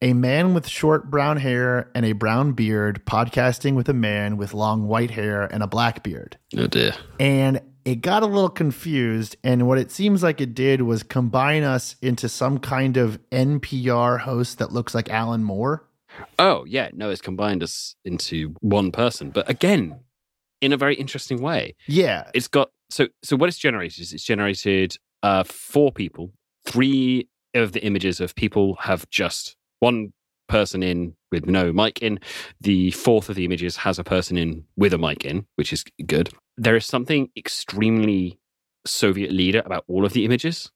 Speaker 1: a man with short brown hair and a brown beard podcasting with a man with long white hair and a black beard.
Speaker 2: Oh dear.
Speaker 1: And it got a little confused, and what it seems like it did was combine us into some kind of NPR host that looks like Alan Moore.
Speaker 2: Oh yeah, no, it's combined us into one person, but again, in a very interesting way.
Speaker 1: Yeah,
Speaker 2: It's got so so what it's generated is it's generated uh four people. Three of the images of people have just one person in with no mic in. The fourth of the images has a person in with a mic in, which is good. There is something extremely Soviet leader about all of the images.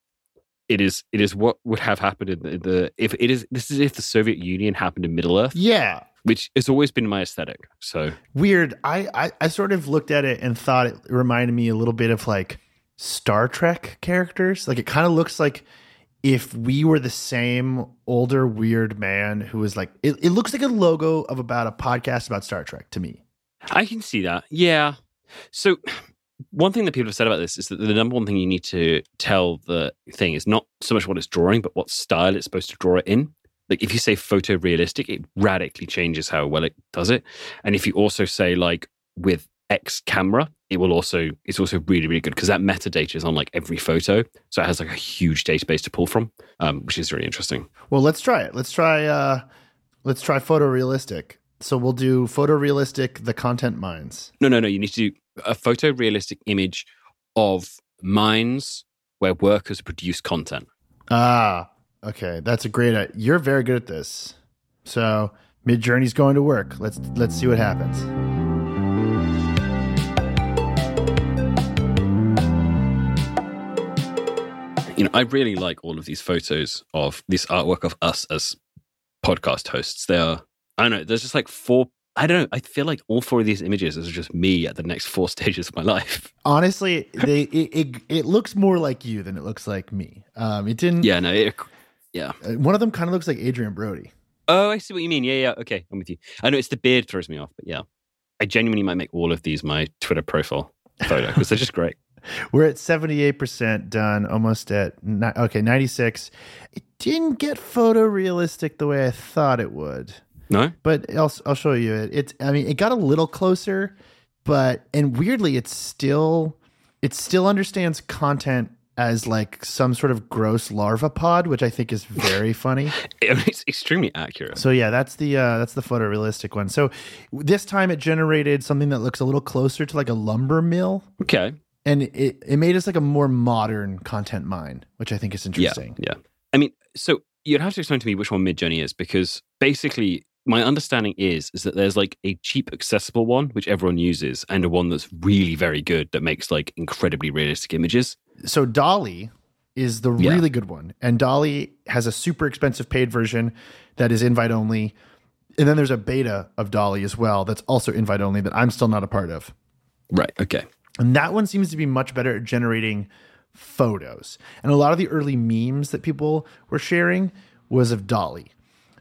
Speaker 2: It is it is what would have happened in the, the if it is this is if the Soviet Union happened in Middle Earth,
Speaker 1: yeah.
Speaker 2: which has always been my aesthetic. So
Speaker 1: weird. I, I I sort of looked at it and thought it reminded me a little bit of like Star Trek characters. Like it kind of looks like if we were the same older weird man who was like it, it looks like a logo of about a podcast about Star Trek to me.
Speaker 2: I can see that. Yeah. So one thing that people have said about this is that the number one thing you need to tell the thing is not so much what it's drawing, but what style it's supposed to draw it in. Like if you say photorealistic, it radically changes how well it does it. And if you also say like with X camera, it will also it's also really really good because that metadata is on like every photo, so it has like a huge database to pull from, um, which is really interesting.
Speaker 1: Well, let's try it. Let's try uh let's try photorealistic. So we'll do photorealistic the content mines.
Speaker 2: No, no, no. You need to do a photorealistic image of mines where workers produce content.
Speaker 1: Ah, okay. That's a great you're very good at this. So Midjourney's going to work. Let's let's see what happens.
Speaker 2: You know, I really like all of these photos of this artwork of us as podcast hosts. They are, I don't know, there's just like four. I don't know. I feel like all four of these images are just me at the next four stages of my life.
Speaker 1: Honestly, they it, it it looks more like you than it looks like me. Um, it didn't.
Speaker 2: Yeah, no, it, yeah.
Speaker 1: uh, One of them kind of looks like Adrien Brody.
Speaker 2: Oh, I see what you mean. Yeah, yeah. Okay, I'm with you. I know it's the beard throws me off, but yeah, I genuinely might make all of these my Twitter profile photo because they're just great.
Speaker 1: We're at 78% done, almost at ni- okay, 96. It didn't get photorealistic the way I thought it would.
Speaker 2: No,
Speaker 1: But I'll I'll show you it. It's I mean, it got a little closer, but and weirdly it's still it still understands content as like some sort of gross larva pod, which I think is very funny.
Speaker 2: it's extremely accurate.
Speaker 1: So yeah, that's the uh, that's the photorealistic one. So this time it generated something that looks a little closer to like a lumber mill,
Speaker 2: Okay.
Speaker 1: And it it made us like a more modern content mine, which I think is interesting.
Speaker 2: Yeah. yeah. I mean, so you'd have to explain to me which one Midjourney is because basically my understanding is is that there's like a cheap accessible one which everyone uses and a one that's really very good that makes like incredibly realistic images.
Speaker 1: So DALL-E is the
Speaker 2: Yeah.
Speaker 1: really good one, and DALL-E has a super expensive paid version that is invite only, and then there's a beta of DALL-E as well that's also invite only that I'm still not a part of.
Speaker 2: Right. Okay.
Speaker 1: And that one seems to be much better at generating photos. And a lot of the early memes that people were sharing was of DALL-E.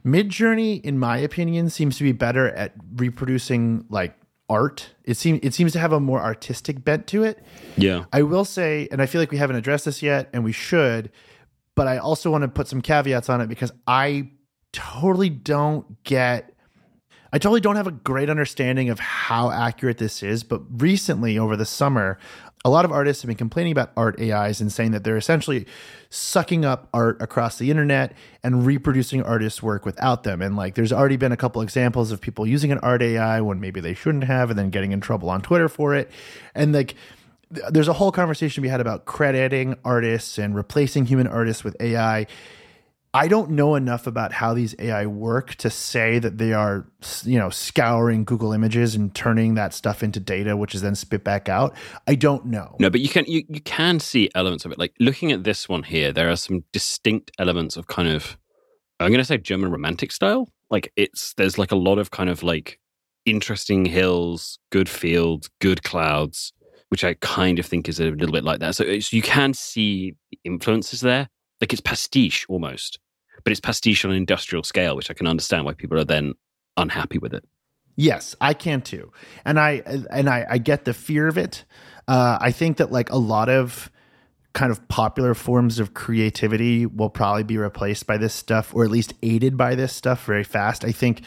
Speaker 1: Midjourney, in my opinion, seems to be better at reproducing like art. It seems it seems to have a more artistic bent to it.
Speaker 2: Yeah.
Speaker 1: I will say, and I feel like we haven't addressed this yet, and we should, but I also want to put some caveats on it because I totally don't get. I totally don't have a great understanding of how accurate this is, but recently over the summer, a lot of artists have been complaining about art AIs and saying that they're essentially sucking up art across the internet and reproducing artists' work without them. And like, there's already been a couple examples of people using an art AI when maybe they shouldn't have, and then getting in trouble on Twitter for it. And like, there's a whole conversation we had about crediting artists and replacing human artists with AI. I don't know enough about how these AI work to say that they are, you know, scouring Google Images and turning that stuff into data, which is then spit back out. I don't know.
Speaker 2: No, but you can you, you can see elements of it. Like looking at this one here, there are some distinct elements of kind of I'm going to say German romantic style. Like it's there's like a lot of kind of like interesting hills, good fields, good clouds, which I kind of think is a little bit like that. So you can see influences there. Like it's pastiche almost, but it's pastiche on an industrial scale, which I can understand why people are then unhappy with it.
Speaker 1: Yes, I can too, and I and I, I get the fear of it. Uh, I think that like a lot of kind of popular forms of creativity will probably be replaced by this stuff, or at least aided by this stuff very fast. I think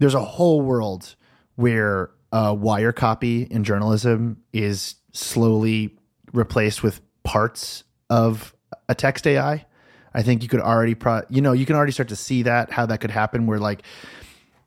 Speaker 1: there's a whole world where uh, wire copy in journalism is slowly replaced with parts of a text AI. I think you could already, pro- you know, you can already start to see that how that could happen. Where like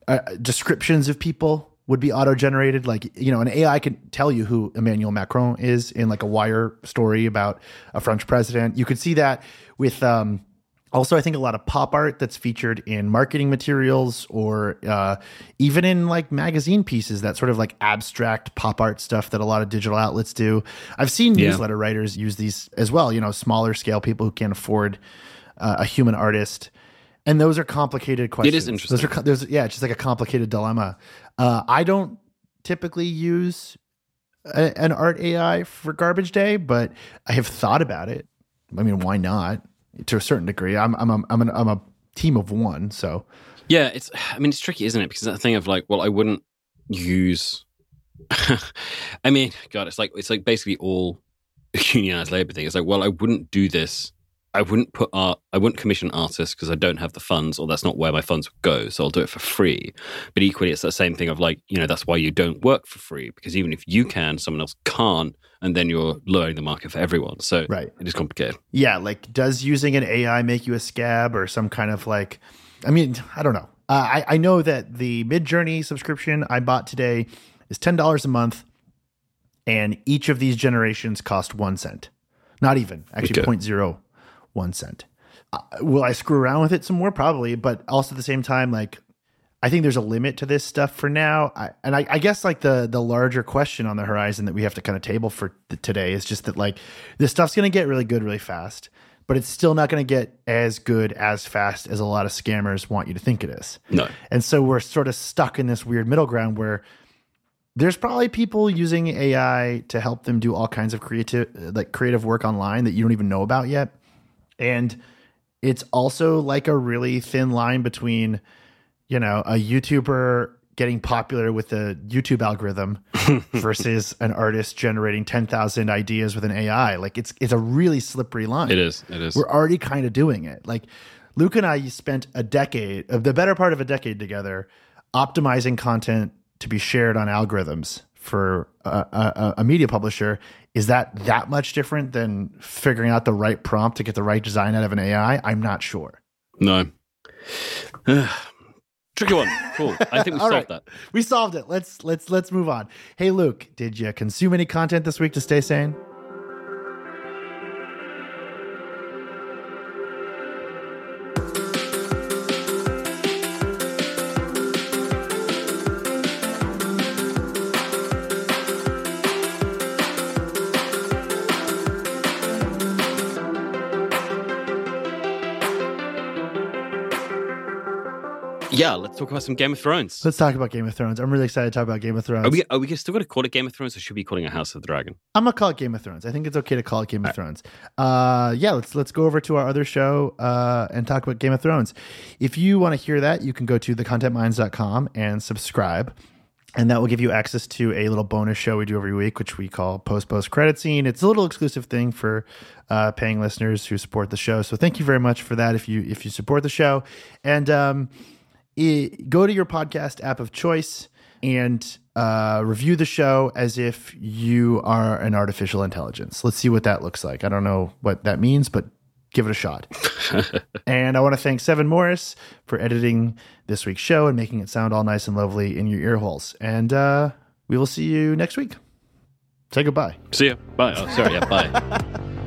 Speaker 1: uh, descriptions of people would be auto generated. Like, you know, an AI can tell you who Emmanuel Macron is in like a wire story about a French president. You could see that with, um, also, I think a lot of pop art that's featured in marketing materials or uh, even in like magazine pieces, that sort of like abstract pop art stuff that a lot of digital outlets do. I've seen
Speaker 2: Yeah.
Speaker 1: newsletter writers use these as well, you know, smaller scale people who can't afford uh, a human artist. And those are complicated questions.
Speaker 2: It is interesting.
Speaker 1: Those are, there's, yeah, it's just like a complicated dilemma. Uh, I don't typically use a, an art AI for garbage day, but I have thought about it. I mean, why not? To a certain degree, I'm I'm a, I'm, an, I'm a team of one, so
Speaker 2: Yeah, it's. I mean, it's tricky, isn't it? Because that thing of like, well, I wouldn't use. I mean, God, it's like it's like basically all unionized labor thing. It's like, well, I wouldn't do this. I wouldn't put art. I wouldn't commission artists because I don't have the funds, or that's not where my funds would go. So I'll do it for free. But equally, it's that same thing of like, you know, that's why you don't work for free because even if you can, someone else can't, and then you're lowering the market for everyone. So
Speaker 1: right.
Speaker 2: it is complicated.
Speaker 1: Yeah, like does using an AI make you a scab or some kind of like? I mean, I don't know. Uh, I I know that the Midjourney subscription I bought today is ten dollars a month, and each of these generations cost one cent. Not even actually
Speaker 2: Okay.
Speaker 1: point zero one cent. Uh, will I screw around with it some more? Probably, but also at the same time, like I think there's a limit to this stuff for now. I, and I, I guess like the the larger question on the horizon that we have to kind of table for th- today is just that like this stuff's going to get really good really fast, but it's still not going to get as good as fast as a lot of scammers want you to think it is.
Speaker 2: No,
Speaker 1: And so we're sort of stuck in this weird middle ground where there's probably people using AI to help them do all kinds of creative like creative work online that you don't even know about yet. And it's also like a really thin line between you know, a YouTuber getting popular with the YouTube algorithm versus an artist generating 10,000 ideas with an AI. Like it's it's a really slippery line.
Speaker 2: It is. It is.
Speaker 1: We're already kind of doing it. Like Luke and I spent a decade, of the better part of a decade together, optimizing content to be shared on algorithms for a, a, a, media publisher. Is that that much different than figuring out the right prompt to get the right design out of an AI? I'm not sure.
Speaker 2: No. Tricky one. Cool. I think we solved right. that.
Speaker 1: We solved it. Let's let's let's move on. Hey Luke, did you consume any content this week to stay sane?
Speaker 2: Yeah, let's talk about some Game of Thrones.
Speaker 1: Let's talk about Game of Thrones. I'm really excited to talk about Game of Thrones.
Speaker 2: Are we, are we still going to call it Game of Thrones or should we be calling it House of the Dragon?
Speaker 1: I'm going to call it Game of Thrones. I think it's okay to call it Game of Thrones. Uh, yeah, let's let's go over to our other show uh, and talk about Game of Thrones. If you want to hear that, you can go to thecontentmines.com and subscribe. And that will give you access to a little bonus show we do every week, which we call Post Post Credit Scene. It's a little exclusive thing for uh, paying listeners who support the show. So thank you very much for that. If you if you support the show, and um, it, go to your podcast app of choice and uh, review the show as if you are an artificial intelligence. Let's see what that looks like. I don't know what that means, but give it a shot. and I want to thank Seven Morris for editing this week's show and making it sound all nice and lovely in your ear holes. And uh, we will see you next week. Say goodbye.
Speaker 2: See you. Bye. Oh, sorry. Yeah, bye.